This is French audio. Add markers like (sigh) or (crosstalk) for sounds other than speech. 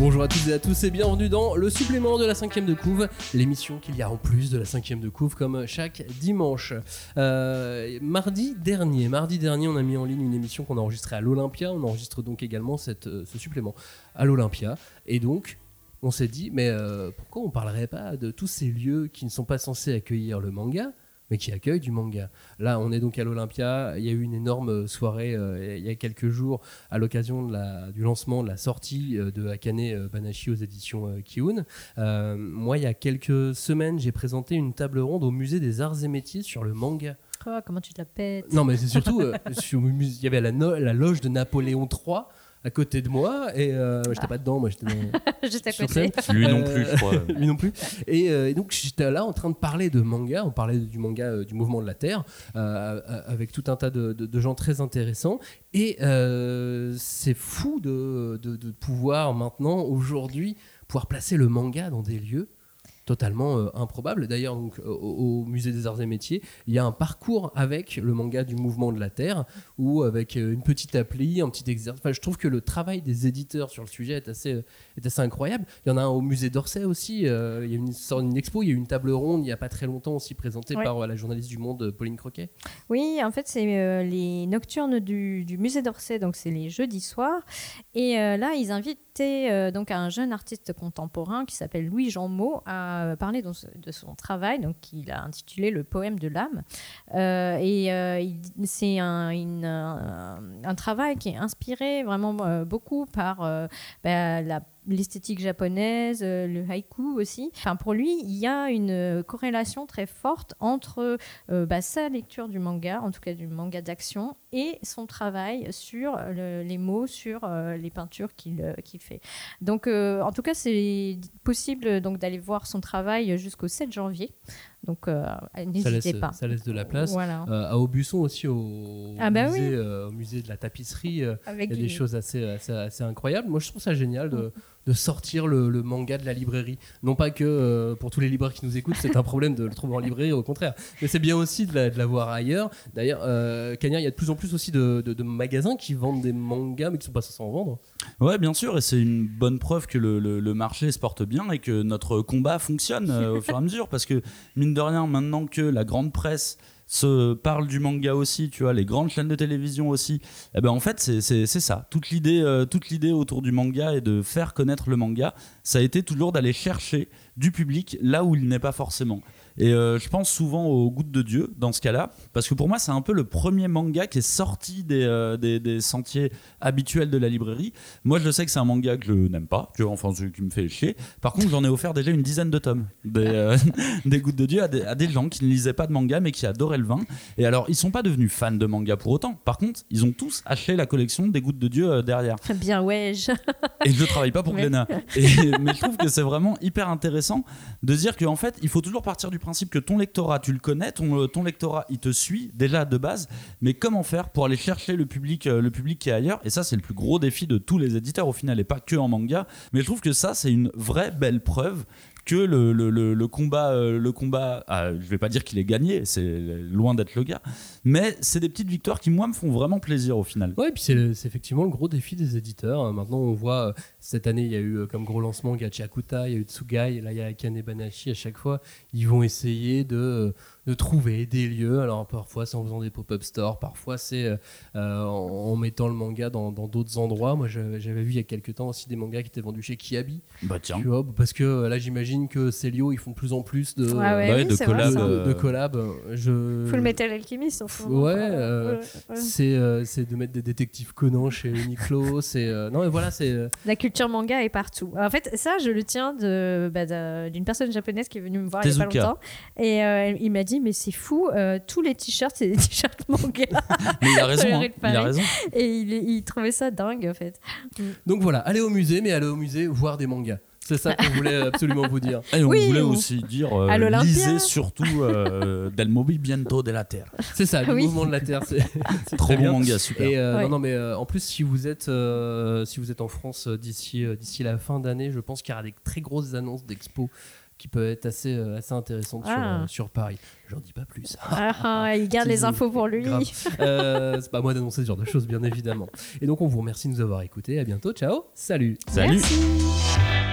Bonjour à toutes et à tous et bienvenue dans le supplément de la cinquième de couve, l'émission qu'il y a en plus de la cinquième de couve comme chaque dimanche. Euh, mardi dernier, on a mis en ligne une émission qu'on a enregistrée à l'Olympia. On enregistre donc également euh, ce supplément à l'Olympia. Et donc, on s'est dit, mais euh, pourquoi on parlerait pas de tous ces lieux qui ne sont pas censés accueillir le manga? Mais qui accueillent du manga. Là, on est donc à l'Olympia. Il y a eu une énorme soirée euh, il y a quelques jours à l'occasion la- du lancement de la sortie euh, de Akane euh, Banashi aux éditions Kiun. Moi, il y a quelques semaines, j'ai présenté une table ronde au musée des arts et métiers sur le manga. Oh, comment tu te la pètes Non, mais c'est surtout, (laughs) il y avait la, no- la loge de Napoléon III à côté de moi et euh, j'étais pas dedans, moi j'étais dans- (laughs) Juste à côté. scène. Lui non Euh, plus, je crois. lui non plus. Et, euh, et donc j'étais là en train de parler de manga, on parlait du manga euh, du mouvement de la Terre, euh, euh, avec tout un tas de, de- de gens très intéressants. Et euh, c'est fou de, de- de pouvoir maintenant, aujourd'hui, pouvoir placer le manga dans des lieux totalement euh, improbables. D'ailleurs, donc, au, au musée des arts et métiers, il y a un parcours avec le manga du mouvement de la Terre, ou avec euh, une petite appli, un petit exercice. Enfin, je trouve que le travail des éditeurs sur le sujet est assez, euh, est assez incroyable. Il y en a un au musée d'Orsay aussi. euh, il y a une, une expo, il y a eu une table ronde il n'y a pas très longtemps aussi présentée Ouais. par euh, la journaliste du Monde, euh, Pauline Croquet. Oui, en fait, c'est euh, les nocturnes du, du musée d'Orsay, donc c'est les jeudis soirs. Et euh, là, ils invitaient euh, donc un jeune artiste contemporain qui s'appelle Louis Jean Maud à euh, parler donc, de son travail, donc qu'il a intitulé Le poème de l'âme. Euh, et euh, c'est un, un, travail qui est inspiré vraiment euh, beaucoup par euh, bah, la l'esthétique japonaise, euh, le haïku aussi. Enfin, pour lui, il y a une euh, corrélation très forte entre euh, bah, sa lecture du manga, en tout cas du manga d'action, et son travail sur le- les mots, sur les peintures qu'il fait. Donc, en tout cas, c'est possible donc d'aller voir son travail jusqu'au 7 janvier. Donc, euh, Ça n'hésitez laisse, pas. ça laisse de la place. Voilà. Euh, à Aubusson aussi, au, Ah bah musée, euh, au musée de la tapisserie, il y a des choses assez, assez, assez incroyables. Moi, je trouve ça génial de, de sortir le, manga de la librairie. Non pas que euh, pour tous les libraires qui nous écoutent, c'est un problème de le trouver en librairie, au contraire. Mais c'est bien aussi de la, de la voir ailleurs. D'ailleurs, euh, il y a de plus en plus aussi de, magasins qui vendent des mangas, mais qui sont pas censés en vendre. Ouais, bien sûr, et c'est une bonne preuve que le marché se porte bien et que notre combat fonctionne euh, au fur et à mesure. Parce que, mine de rien, maintenant que la grande presse se parle du manga aussi, tu vois, les grandes chaînes de télévision aussi, eh ben en fait, c'est ça. Toute l'idée euh, toute l'idée autour du manga et de faire connaître le manga, ça a été toujours d'aller chercher du public là où il n'est pas forcément. Et euh, je pense souvent aux Gouttes de Dieu dans ce cas-là, parce que pour moi, c'est un peu le premier manga qui est sorti des, euh, des, des sentiers habituels de la librairie. Moi, je sais que c'est un manga que je n'aime pas, tu vois, enfin, ce qui me fait chier. Par contre, j'en ai offert déjà une dizaine de tomes des, (laughs) euh, (laughs) des Gouttes de Dieu à des, à des gens qui ne lisaient pas de manga, mais qui adoraient le vin. Et alors, ils sont pas devenus fans de manga pour autant. Par contre, ils ont tous acheté la collection des Gouttes de Dieu euh, derrière. Bien, ouais. je- Et je ne travaille pas pour Glénat. Et- (laughs) mais je trouve que c'est vraiment hyper intéressant de dire qu'en fait, il faut toujours partir du principe que ton lectorat, tu le connais, ton, ton lectorat, il te suit déjà de base, mais comment faire pour aller chercher le public, euh, le public qui est ailleurs? Et ça, c'est le plus gros défi de tous les éditeurs au final, et pas que en manga. Mais je trouve que ça, c'est une vraie belle preuve que le, le, le, le combat, euh, combat ah, je vais pas dire qu'il est gagné, c'est loin d'être le cas, mais c'est des petites victoires qui, moi, me font vraiment plaisir au final. Ouais, et puis c'est effectivement le gros défi des éditeurs. Euh, Maintenant, on voit, euh, cette année, il y a eu euh, comme gros lancement Gachakuta, il y a eu Tsugai, là, il y a Akane Banashi. À chaque fois, ils vont essayer de, de trouver des lieux. Alors, parfois, c'est en faisant des pop-up stores, parfois, c'est euh, en, en mettant le manga dans dans d'autres endroits. Moi, j'avais vu il y a quelques temps aussi des mangas qui étaient vendus chez Kiabi. Bah tiens. Tu vois, parce que euh, là, j'imagine que Célio, ils font de plus en plus de, Ouais, ouais, bah ouais, oui, de c'est vrai, collab, ça. de, euh, de collab. Je... Full Metal Alchemist. Ouais, euh, Ouais, ouais. C'est euh, c'est de mettre des détectives Conan chez Uniqlo. (laughs) c'est euh, non mais voilà c'est euh, La culture manga est partout. En fait, ça, je le tiens de, bah, d'une personne japonaise qui est venue me voir il y a pas longtemps. Et euh, il m'a dit, mais c'est fou, euh, tous les t-shirts, c'est des (laughs) t-shirts manga. Mais il a raison, (laughs) hein, il a raison. Et il, il trouvait ça dingue, en fait. donc voilà aller au musée mais aller au musée voir des mangas. C'est ça qu'on voulait absolument vous dire. (laughs) Et on Oui, voulait ou- aussi dire euh, à lisez surtout euh, Del Movimiento de la Terre. C'est ça le Oui. mouvement de la terre. C'est c'est Trop très bon bien. manga, super. Et euh, Ouais. non, non, mais euh, en plus, si vous êtes, euh, si vous êtes en France d'ici, euh, d'ici la fin d'année, je pense qu'il y aura des très grosses annonces d'expo qui peuvent être assez, euh, assez intéressantes sur, Ah. euh, sur Paris. J'en dis pas plus. (laughs) Ah, ah, il garde les infos pour lui. (laughs) Euh, c'est pas à moi d'annoncer ce genre de choses, bien évidemment. Et donc, on vous remercie de nous avoir écoutés. À bientôt. Ciao. Salut. Salut. Merci.